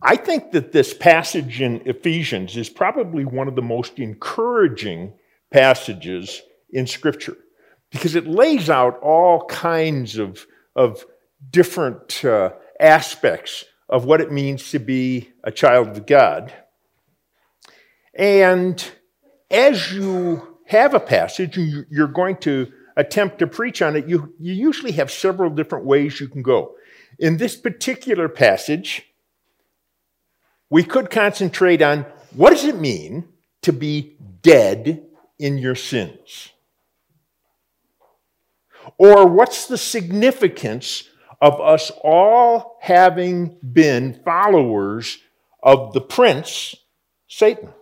I think that this passage in Ephesians is probably one of the most encouraging passages in Scripture because it lays out all kinds of, of different uh, aspects of what it means to be a child of God. And as you have a passage and you're going to attempt to preach on it, you, you usually have several different ways you can go. In this particular passage, we could concentrate on what does it mean to be dead in your sins? Or what's the significance of us all having been followers of the prince, Satan?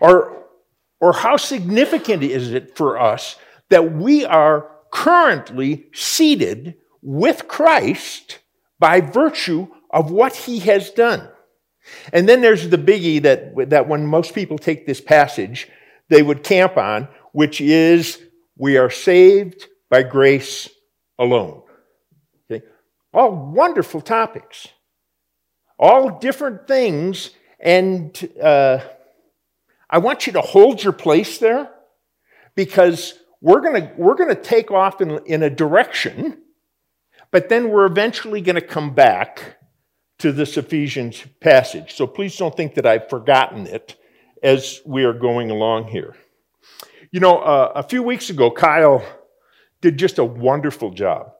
Or, or how significant is it for us that we are currently seated with Christ by virtue of what he has done? And then there's the biggie that, that when most people take this passage, they would camp on, which is we are saved by grace alone. Okay? All wonderful topics, all different things, and uh, I want you to hold your place there because we're going we're gonna take off in, in a direction, but then we're eventually going to come back to this Ephesians passage. So please don't think that I've forgotten it as we are going along here. You know, uh, a few weeks ago, Kyle did just a wonderful job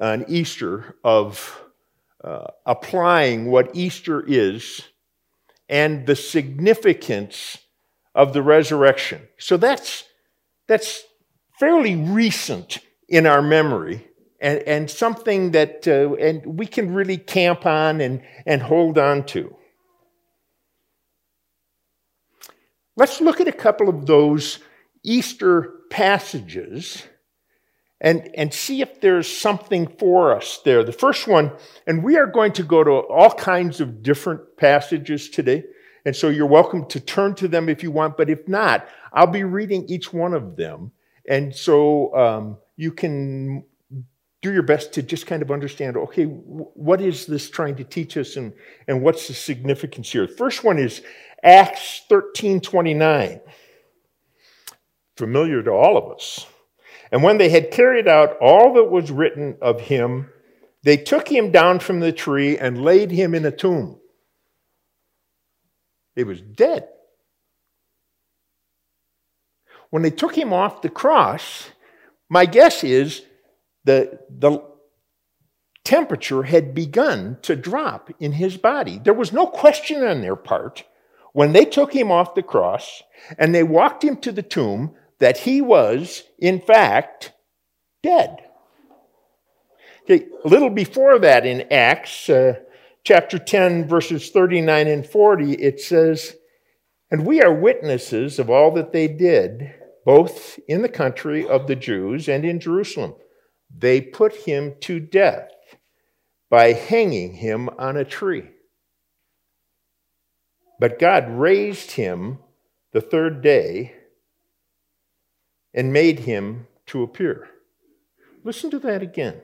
on Easter of uh, applying what Easter is and the significance of the resurrection. So that's, that's fairly recent in our memory and, and something that uh, and we can really camp on and, and hold on to. Let's look at a couple of those Easter passages and, and see if there's something for us there. The first one, and we are going to go to all kinds of different passages today. And so you're welcome to turn to them if you want, but if not, I'll be reading each one of them. And so um, you can do your best to just kind of understand okay, what is this trying to teach us and, and what's the significance here? First one is Acts 13 29, familiar to all of us. And when they had carried out all that was written of him, they took him down from the tree and laid him in a tomb. He was dead. When they took him off the cross, my guess is the, the temperature had begun to drop in his body. There was no question on their part when they took him off the cross and they walked him to the tomb that he was, in fact, dead. Okay, a little before that in Acts, uh, chapter 10, verses 39 and 40, it says, And we are witnesses of all that they did, both in the country of the Jews and in Jerusalem. They put him to death by hanging him on a tree. But God raised him the third day and made him to appear. Listen to that again.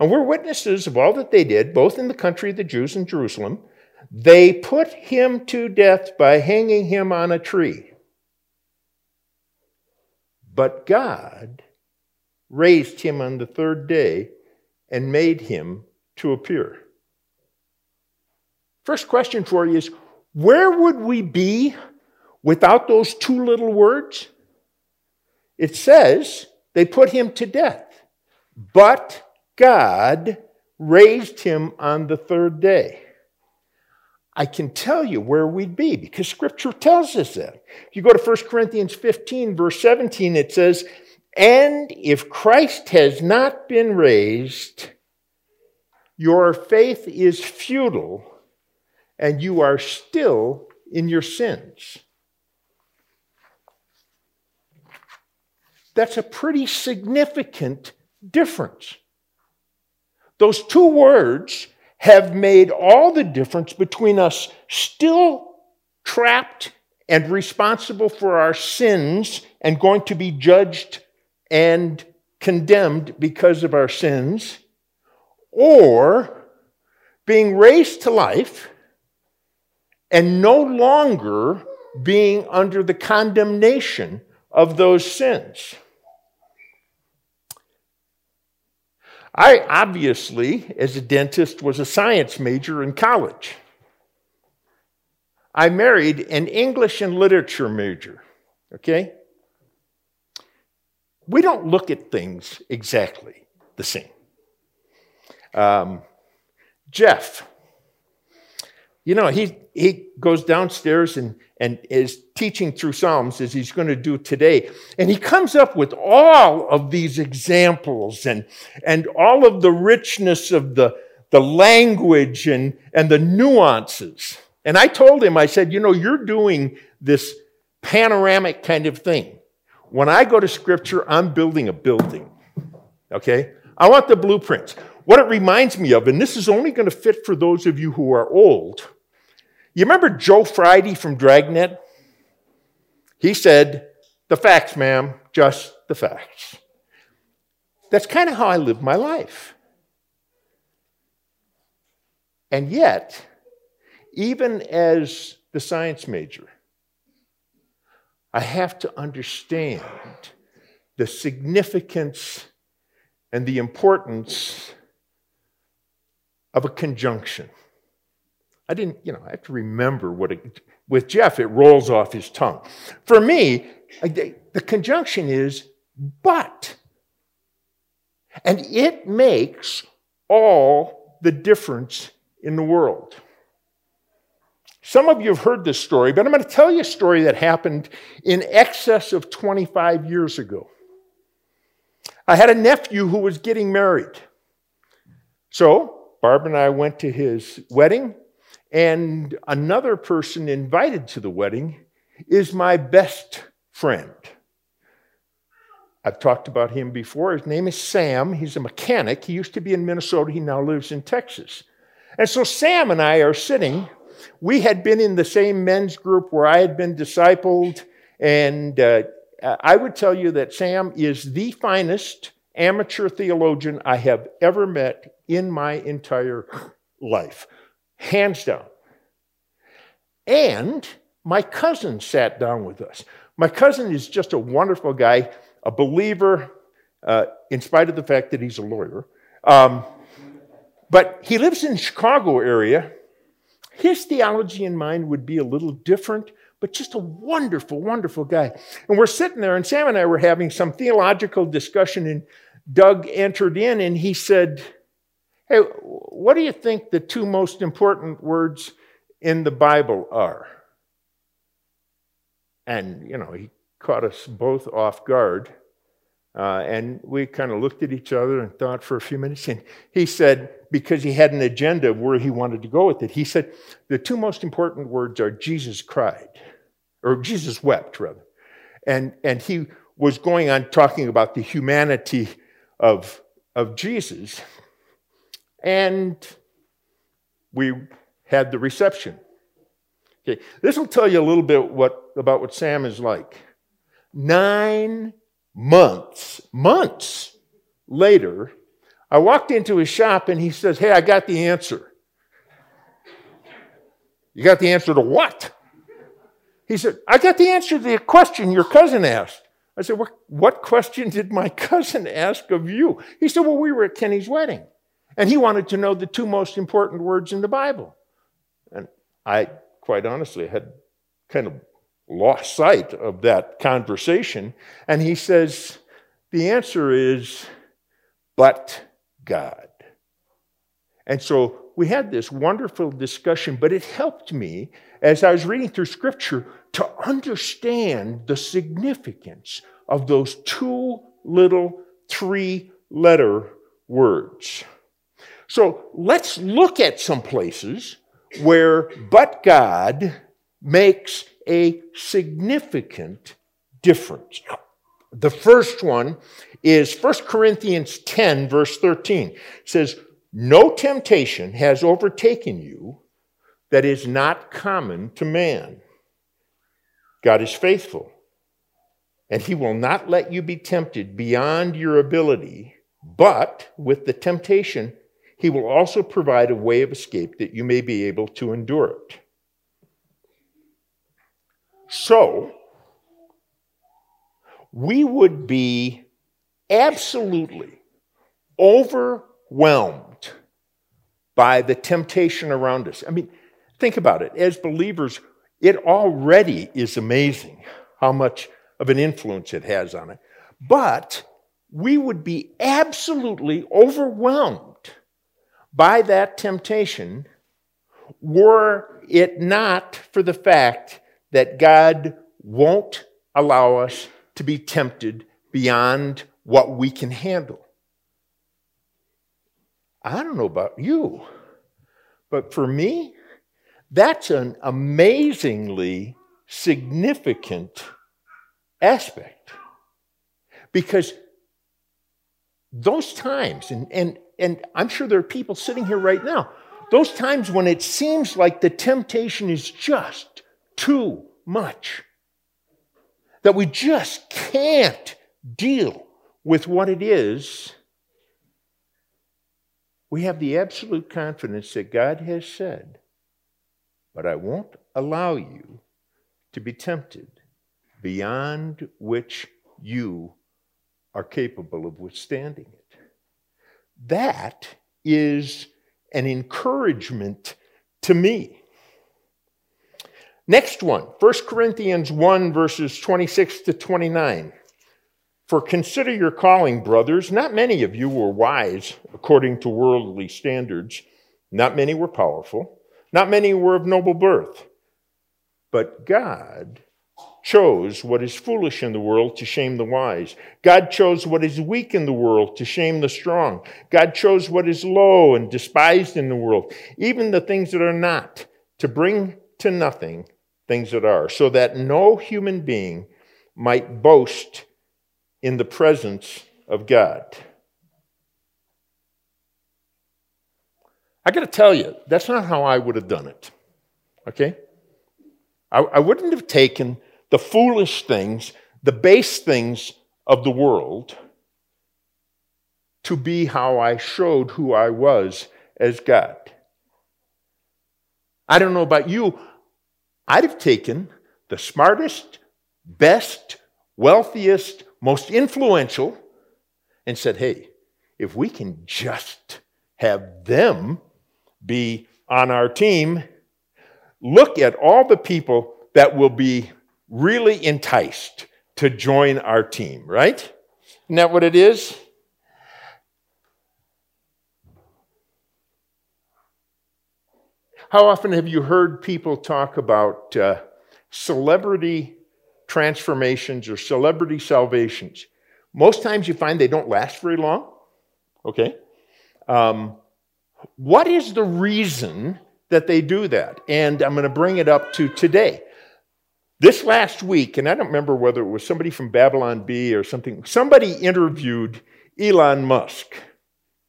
And we're witnesses of all that they did, both in the country of the Jews and Jerusalem. They put him to death by hanging him on a tree. But God raised him on the third day and made him to appear. First question for you is where would we be without those two little words? It says they put him to death, but God raised him on the third day. I can tell you where we'd be because scripture tells us that. If you go to 1 Corinthians 15, verse 17, it says, And if Christ has not been raised, your faith is futile and you are still in your sins. That's a pretty significant difference. Those two words have made all the difference between us still trapped and responsible for our sins and going to be judged and condemned because of our sins, or being raised to life and no longer being under the condemnation of those sins. I obviously, as a dentist, was a science major in college. I married an English and literature major, okay? We don't look at things exactly the same. Um, Jeff, you know, he, he goes downstairs and, and is teaching through Psalms as he's going to do today. And he comes up with all of these examples and, and all of the richness of the, the language and, and the nuances. And I told him, I said, you know, you're doing this panoramic kind of thing. When I go to scripture, I'm building a building. Okay? I want the blueprints. What it reminds me of, and this is only going to fit for those of you who are old. You remember Joe Friday from Dragnet? He said, The facts, ma'am, just the facts. That's kind of how I live my life. And yet, even as the science major, I have to understand the significance and the importance of a conjunction. I didn't, you know, I have to remember what it, with Jeff, it rolls off his tongue. For me, the conjunction is but. And it makes all the difference in the world. Some of you have heard this story, but I'm going to tell you a story that happened in excess of 25 years ago. I had a nephew who was getting married. So Barb and I went to his wedding, and another person invited to the wedding is my best friend. I've talked about him before. His name is Sam. He's a mechanic. He used to be in Minnesota. He now lives in Texas. And so Sam and I are sitting. We had been in the same men's group where I had been discipled. And uh, I would tell you that Sam is the finest amateur theologian I have ever met in my entire life, hands down. And my cousin sat down with us. My cousin is just a wonderful guy, a believer, uh, in spite of the fact that he's a lawyer. Um, but he lives in Chicago area. His theology and mine would be a little different, but just a wonderful, wonderful guy. And we're sitting there, and Sam and I were having some theological discussion, and Doug entered in and he said, Hey, what do you think the two most important words in the Bible are? And, you know, he caught us both off guard. Uh, and we kind of looked at each other and thought for a few minutes. And he said, because he had an agenda of where he wanted to go with it, he said, the two most important words are Jesus cried, or Jesus wept, rather. And, and he was going on talking about the humanity of, of Jesus. And we had the reception. Okay, this will tell you a little bit what, about what Sam is like. Nine months, months later, I walked into his shop and he says, Hey, I got the answer. You got the answer to what? He said, I got the answer to the question your cousin asked. I said, what, what question did my cousin ask of you? He said, Well, we were at Kenny's wedding. And he wanted to know the two most important words in the Bible. And I, quite honestly, had kind of lost sight of that conversation. And he says, The answer is, but God. And so we had this wonderful discussion, but it helped me as I was reading through scripture to understand the significance of those two little three letter words. So let's look at some places where but God makes a significant difference. The first one is 1 Corinthians 10, verse 13. It says, No temptation has overtaken you that is not common to man. God is faithful, and he will not let you be tempted beyond your ability, but with the temptation, he will also provide a way of escape that you may be able to endure it. So, we would be absolutely overwhelmed by the temptation around us. I mean, think about it. As believers, it already is amazing how much of an influence it has on it. But we would be absolutely overwhelmed by that temptation were it not for the fact that God won't allow us to be tempted beyond what we can handle. I don't know about you, but for me, that's an amazingly significant aspect. Because those times, and, and, and I'm sure there are people sitting here right now, those times when it seems like the temptation is just too much, that we just can't deal with what it is, we have the absolute confidence that God has said, But I won't allow you to be tempted beyond which you are capable of withstanding it. That is an encouragement to me. Next one, 1 Corinthians 1, verses 26 to 29. For consider your calling, brothers. Not many of you were wise according to worldly standards. Not many were powerful. Not many were of noble birth. But God chose what is foolish in the world to shame the wise. God chose what is weak in the world to shame the strong. God chose what is low and despised in the world, even the things that are not, to bring to nothing things that are, so that no human being might boast in the presence of God. I got to tell you, that's not how I would have done it. Okay? I, I wouldn't have taken the foolish things, the base things of the world to be how I showed who I was as God. I don't know about you, I'd have taken the smartest, best, wealthiest, most influential and said, hey, if we can just have them be on our team, look at all the people that will be really enticed to join our team, right? Isn't that what it is? How often have you heard people talk about uh, celebrity transformations or celebrity salvations? Most times you find they don't last very long. Okay? Um, what is the reason that they do that? And I'm going to bring it up to today. This last week, and I don't remember whether it was somebody from Babylon Bee or something, somebody interviewed Elon Musk,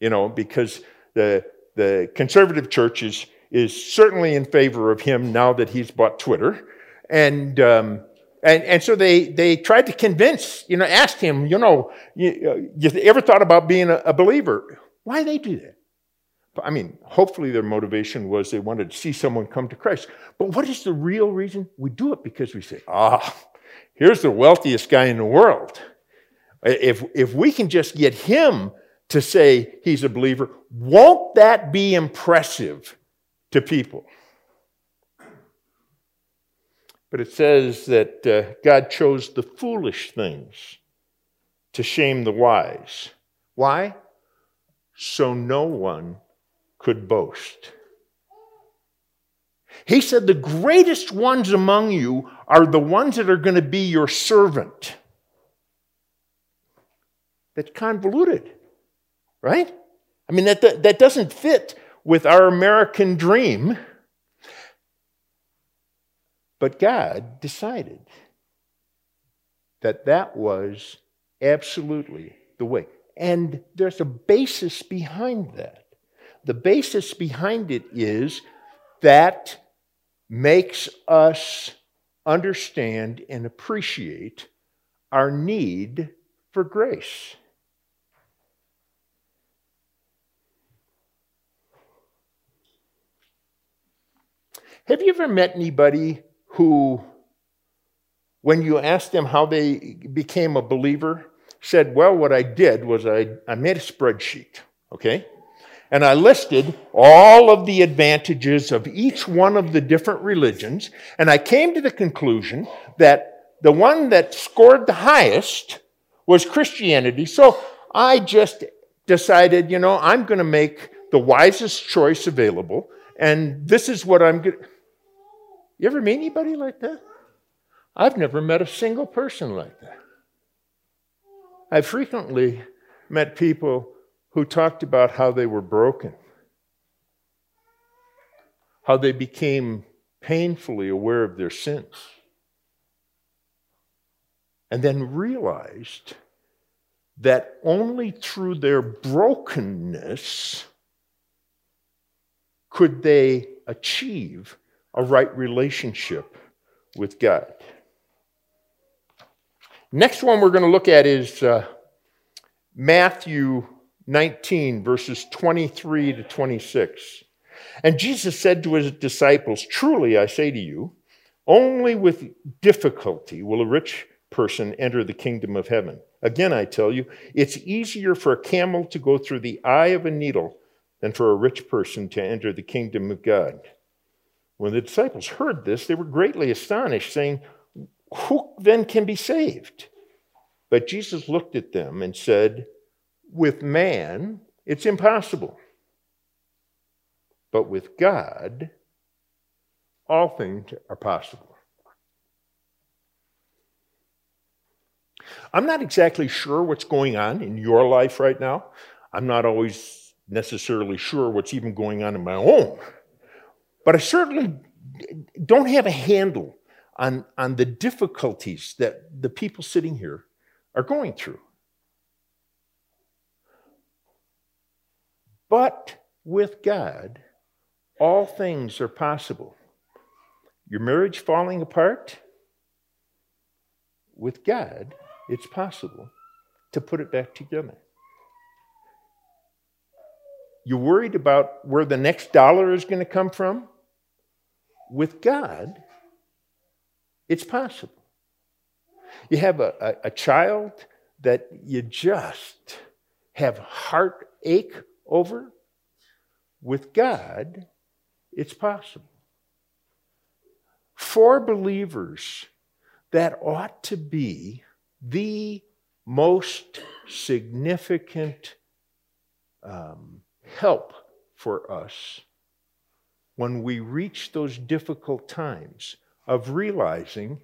you know, because the, the conservative church is, certainly in favor of him now that he's bought Twitter. And, um, and, and so they, they tried to convince, you know, asked him, you know, you, you ever thought about being a, a believer? Why they do that? I mean, hopefully their motivation was they wanted to see someone come to Christ. But what is the real reason? We do it because we say, ah, here's the wealthiest guy in the world. If, if we can just get him to say he's a believer, won't that be impressive to people? But it says that uh, God chose the foolish things to shame the wise. Why? So no one could boast. He said, The greatest ones among you are the ones that are going to be your servant. That's convoluted, right? I mean, that, that doesn't fit with our American dream. But God decided that that was absolutely the way. And there's a basis behind that. The basis behind it is that makes us understand and appreciate our need for grace. Have you ever met anybody who, when you asked them how they became a believer, said, Well, what I did was I, I made a spreadsheet, okay? And I listed all of the advantages of each one of the different religions, and I came to the conclusion that the one that scored the highest was Christianity. So I just decided, you know, I'm going to make the wisest choice available, and this is what I'm going to. You ever meet anybody like that? I've never met a single person like that. I frequently met people who talked about how they were broken, how they became painfully aware of their sins, and then realized that only through their brokenness could they achieve a right relationship with God. Next one we're going to look at is uh, Matthew 19, verses 23 to 26. And Jesus said to his disciples, Truly I say to you, only with difficulty will a rich person enter the kingdom of heaven. Again, I tell you, it's easier for a camel to go through the eye of a needle than for a rich person to enter the kingdom of God. When the disciples heard this, they were greatly astonished, saying, who then can be saved? But Jesus looked at them and said, With man, it's impossible. But with God, all things are possible. I'm not exactly sure what's going on in your life right now. I'm not always necessarily sure what's even going on in my own. But I certainly don't have a handle on, on the difficulties that the people sitting here are going through. But with God, all things are possible. Your marriage falling apart? With God, it's possible to put it back together. You're worried about where the next dollar is going to come from? With God, it's possible. You have a, a, a child that you just have heartache over. With God, it's possible. For believers, that ought to be the most significant um, help for us when we reach those difficult times of realizing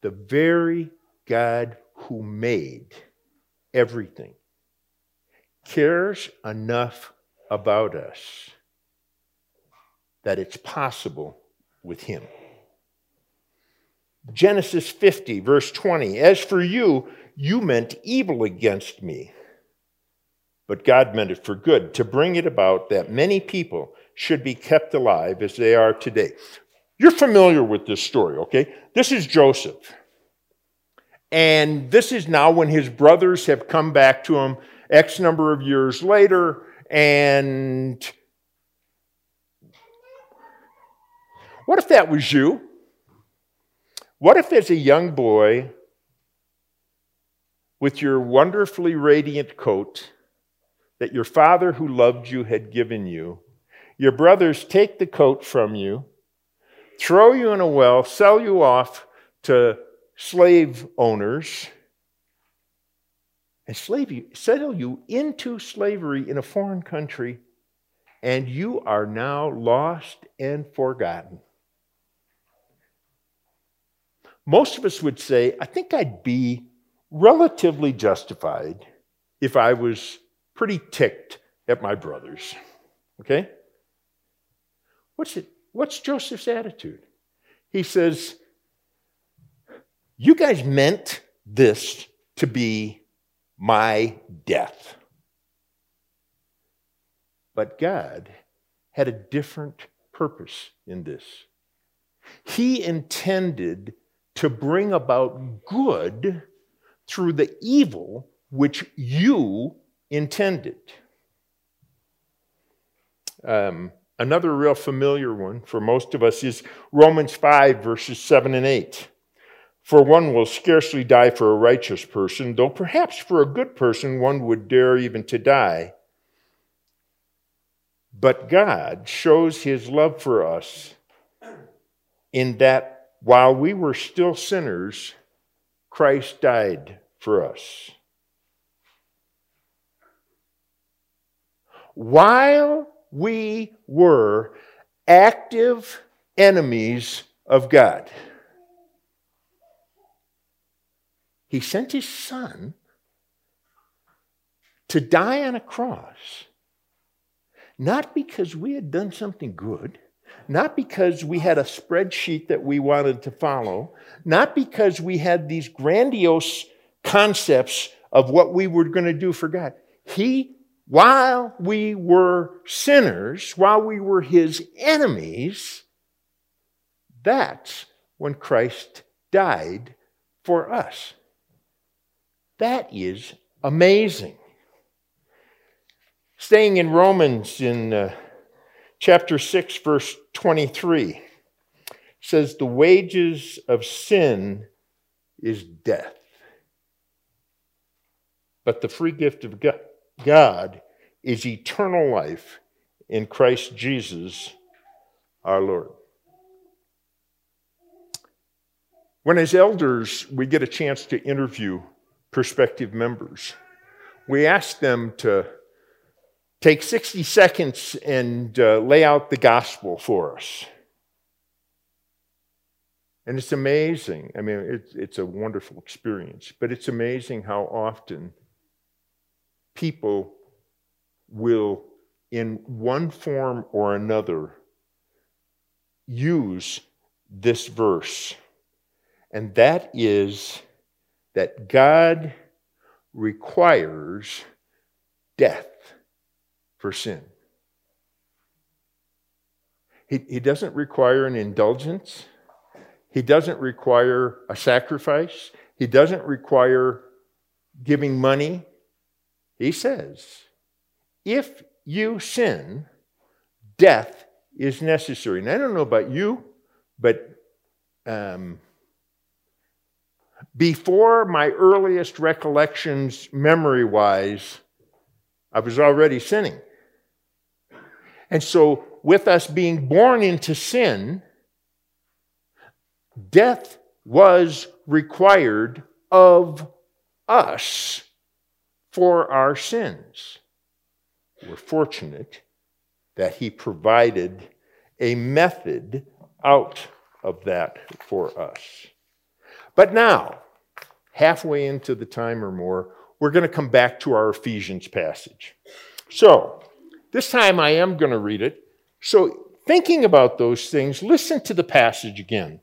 the very God who made everything cares enough about us that it's possible with Him. Genesis 50, verse 20 As for you, you meant evil against me, but God meant it for good, to bring it about that many people should be kept alive as they are today. You're familiar with this story, okay? This is Joseph. And this is now when his brothers have come back to him X number of years later, and what if that was you? What if, as a young boy, with your wonderfully radiant coat that your father who loved you had given you, your brothers take the coat from you, throw you in a well, sell you off to slave owners, and slave you, settle you into slavery in a foreign country, and you are now lost and forgotten. Most of us would say, I think I'd be relatively justified if I was pretty ticked at my brothers. Okay? What's it? What's Joseph's attitude? He says, You guys meant this to be my death. But God had a different purpose in this. He intended to bring about good through the evil which you intended. Um, Another real familiar one for most of us is Romans 5, verses 7 and 8. For one will scarcely die for a righteous person, though perhaps for a good person one would dare even to die. But God shows his love for us in that while we were still sinners, Christ died for us. While we were active enemies of God. He sent his son to die on a cross, not because we had done something good, not because we had a spreadsheet that we wanted to follow, not because we had these grandiose concepts of what we were going to do for God. He, while we were sinners, while we were his enemies, that's when Christ died for us. That is amazing. Staying in Romans in uh, chapter 6, verse 23, says, The wages of sin is death. But the free gift of God is eternal life in Christ Jesus our Lord. When, as elders, we get a chance to interview prospective members. We ask them to take 60 seconds and uh, lay out the gospel for us. And it's amazing. I mean, it's, it's a wonderful experience, but it's amazing how often people will, in one form or another, use this verse. And that is that God requires death for sin. He, he doesn't require an indulgence. He doesn't require a sacrifice. He doesn't require giving money. He says, if you sin, death is necessary. And I don't know about you, but um, before my earliest recollections, memory wise, I was already sinning. And so, with us being born into sin, death was required of us for our sins. We're fortunate that He provided a method out of that for us. But now, halfway into the time or more, we're going to come back to our Ephesians passage. So, this time I am going to read it. So, thinking about those things, listen to the passage again.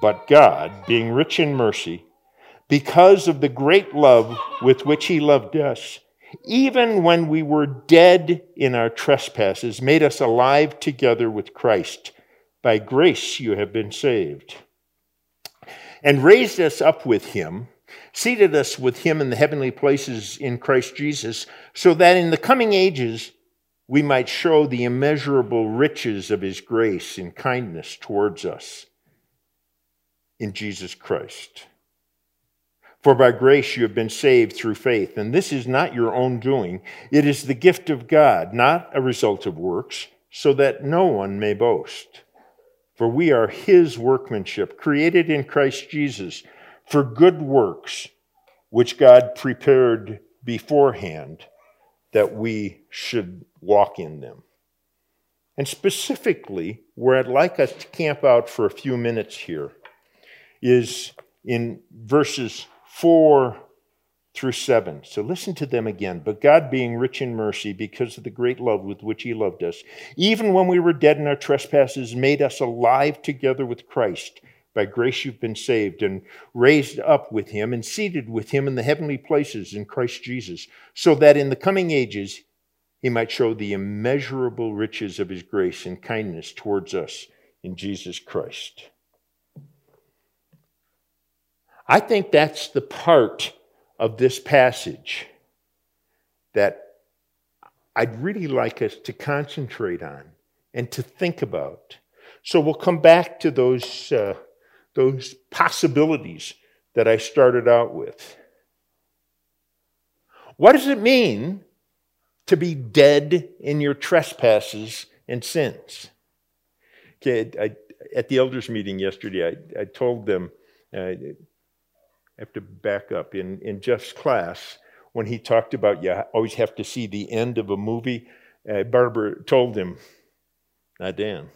But God, being rich in mercy, because of the great love with which He loved us, even when we were dead in our trespasses, made us alive together with Christ. By grace you have been saved and raised us up with him, seated us with him in the heavenly places in Christ Jesus, so that in the coming ages we might show the immeasurable riches of his grace and kindness towards us in Jesus Christ. For by grace you have been saved through faith, and this is not your own doing. It is the gift of God, not a result of works, so that no one may boast. For we are his workmanship, created in Christ Jesus for good works, which God prepared beforehand that we should walk in them. And specifically, where I'd like us to camp out for a few minutes here is in verses 4 through 7. So listen to them again. But God, being rich in mercy, because of the great love with which He loved us, even when we were dead in our trespasses, made us alive together with Christ. By grace you've been saved and raised up with Him and seated with Him in the heavenly places in Christ Jesus, so that in the coming ages He might show the immeasurable riches of His grace and kindness towards us in Jesus Christ. I think that's the part of this passage that I'd really like us to concentrate on and to think about. So we'll come back to those, uh, those possibilities that I started out with. What does it mean to be dead in your trespasses and sins? Okay, I, at the elders' meeting yesterday, I, I told them, uh, I have to back up. In, in Jeff's class, when he talked about you always have to see the end of a movie, uh, Barbara told him, not Dan.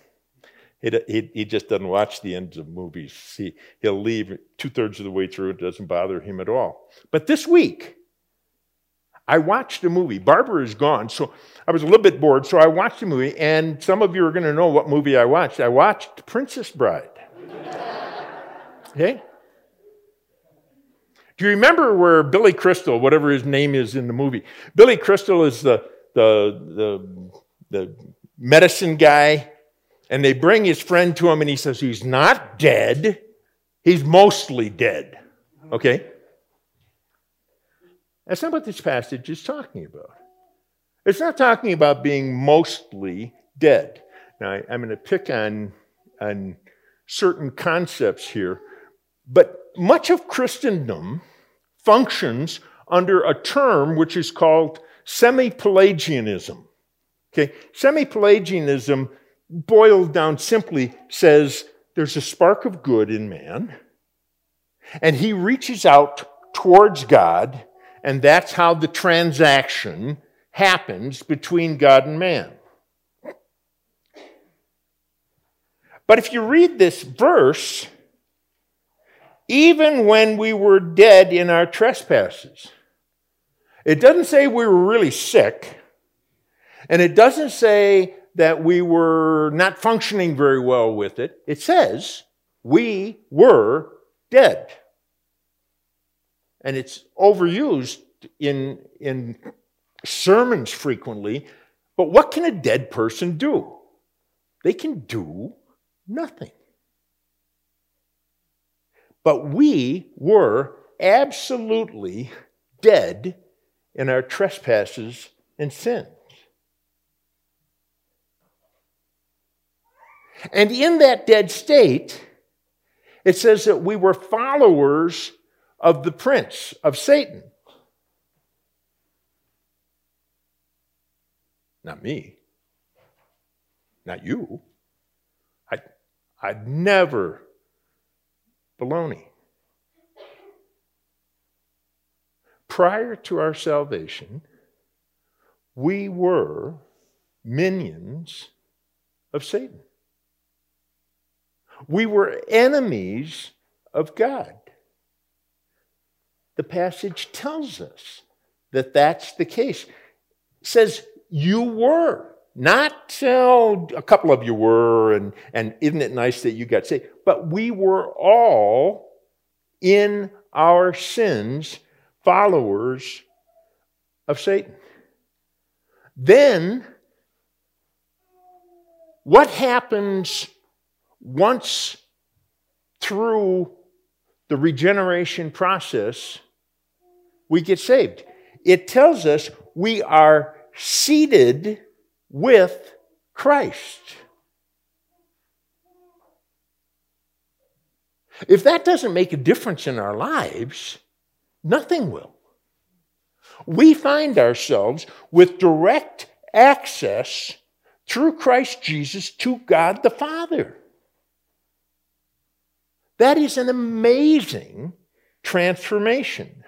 He, he, he, just doesn't watch the ends of movies. He, he'll leave two thirds of the way through. It doesn't bother him at all. But this week, I watched a movie. Barbara is gone, so I was a little bit bored, so I watched a movie, and some of you are going to know what movie I watched. I watched Princess Bride. okay? Do you remember where Billy Crystal, whatever his name is in the movie, Billy Crystal is the, the, the, the medicine guy, and they bring his friend to him, and he says, He's not dead, he's mostly dead. Okay? That's not what this passage is talking about. It's not talking about being mostly dead. Now, I, am going to pick on, on certain concepts here, but much of Christendom functions under a term which is called semi Pelagianism. Okay, semi Pelagianism, boiled down simply, says there's a spark of good in man, and he reaches out towards God, and that's how the transaction happens between God and man. But if you read this verse, even when we were dead in our trespasses. It doesn't say we were really sick, and it doesn't say that we were not functioning very well with it. It says we were dead. And it's overused in, in sermons frequently. But what can a dead person do? They can do nothing. But we were absolutely dead in our trespasses and sins. And in that dead state, it says that we were followers of the prince of Satan. Not me. Not you. I, I'd never Baloney. Prior to our salvation, we were minions of Satan. We were enemies of God. The passage tells us that that's the case. It says you were. Not oh, a couple of you were, and, and isn't it nice that you got saved? But we were all in our sins followers of Satan. Then, what happens once through the regeneration process we get saved? It tells us we are seated with Christ. If that doesn't make a difference in our lives, nothing will. We find ourselves with direct access through Christ Jesus to God the Father. That is an amazing transformation,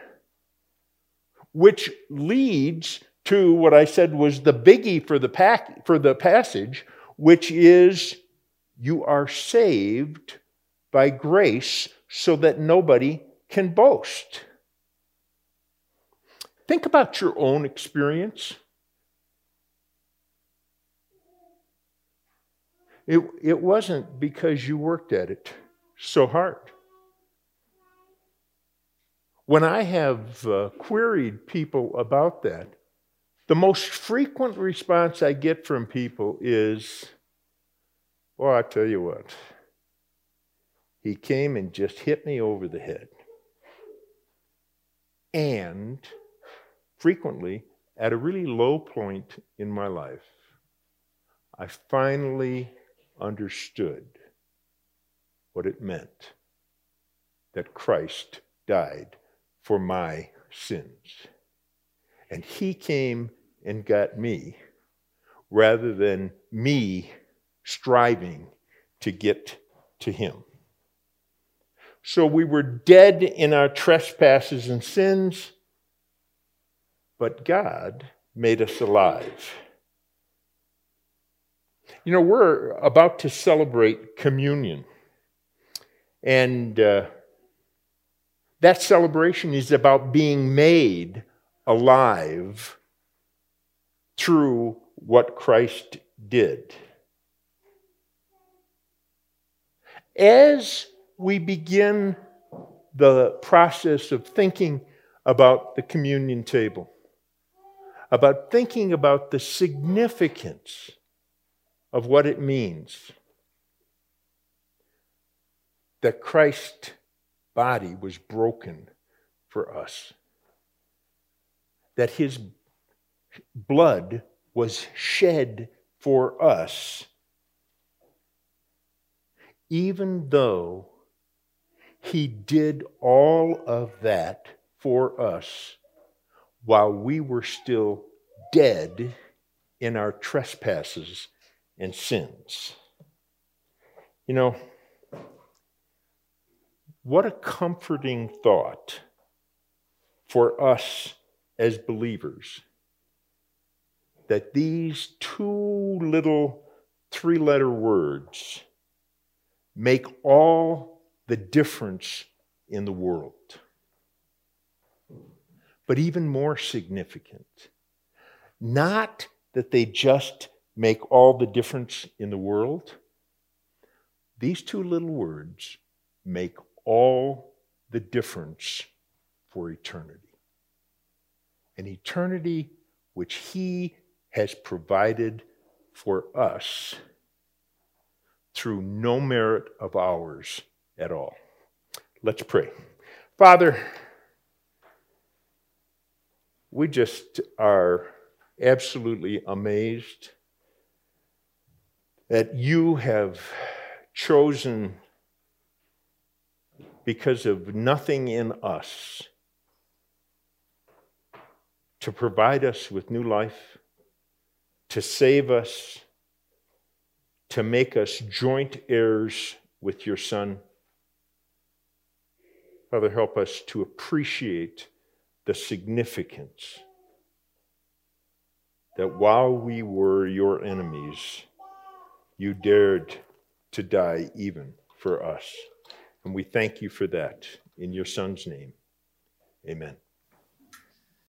which leads to what I said was the biggie for the, pack, for the passage, which is you are saved by grace so that nobody can boast. Think about your own experience. It, it wasn't because you worked at it so hard. When I have uh, queried people about that, the most frequent response I get from people is, Well, I tell you what, he came and just hit me over the head. And frequently, at a really low point in my life, I finally understood what it meant that Christ died for my sins. And he came and got me rather than me striving to get to him. So we were dead in our trespasses and sins, but God made us alive. You know, we're about to celebrate communion. And uh, that celebration is about being made alive through what Christ did. As we begin the process of thinking about the communion table, about thinking about the significance of what it means that Christ's body was broken for us, that his blood was shed for us, even though he did all of that for us while we were still dead in our trespasses and sins. You know, what a comforting thought for us as believers that these two little three letter words make all the difference in the world. But even more significant, not that they just make all the difference in the world. These two little words make all the difference for eternity. An eternity which He has provided for us through no merit of ours at all. Let's pray. Father, we just are absolutely amazed that you have chosen because of nothing in us to provide us with new life, to save us, to make us joint heirs with your Son. Father, help us to appreciate the significance that while we were your enemies, you dared to die even for us. And we thank you for that. In your Son's name, amen.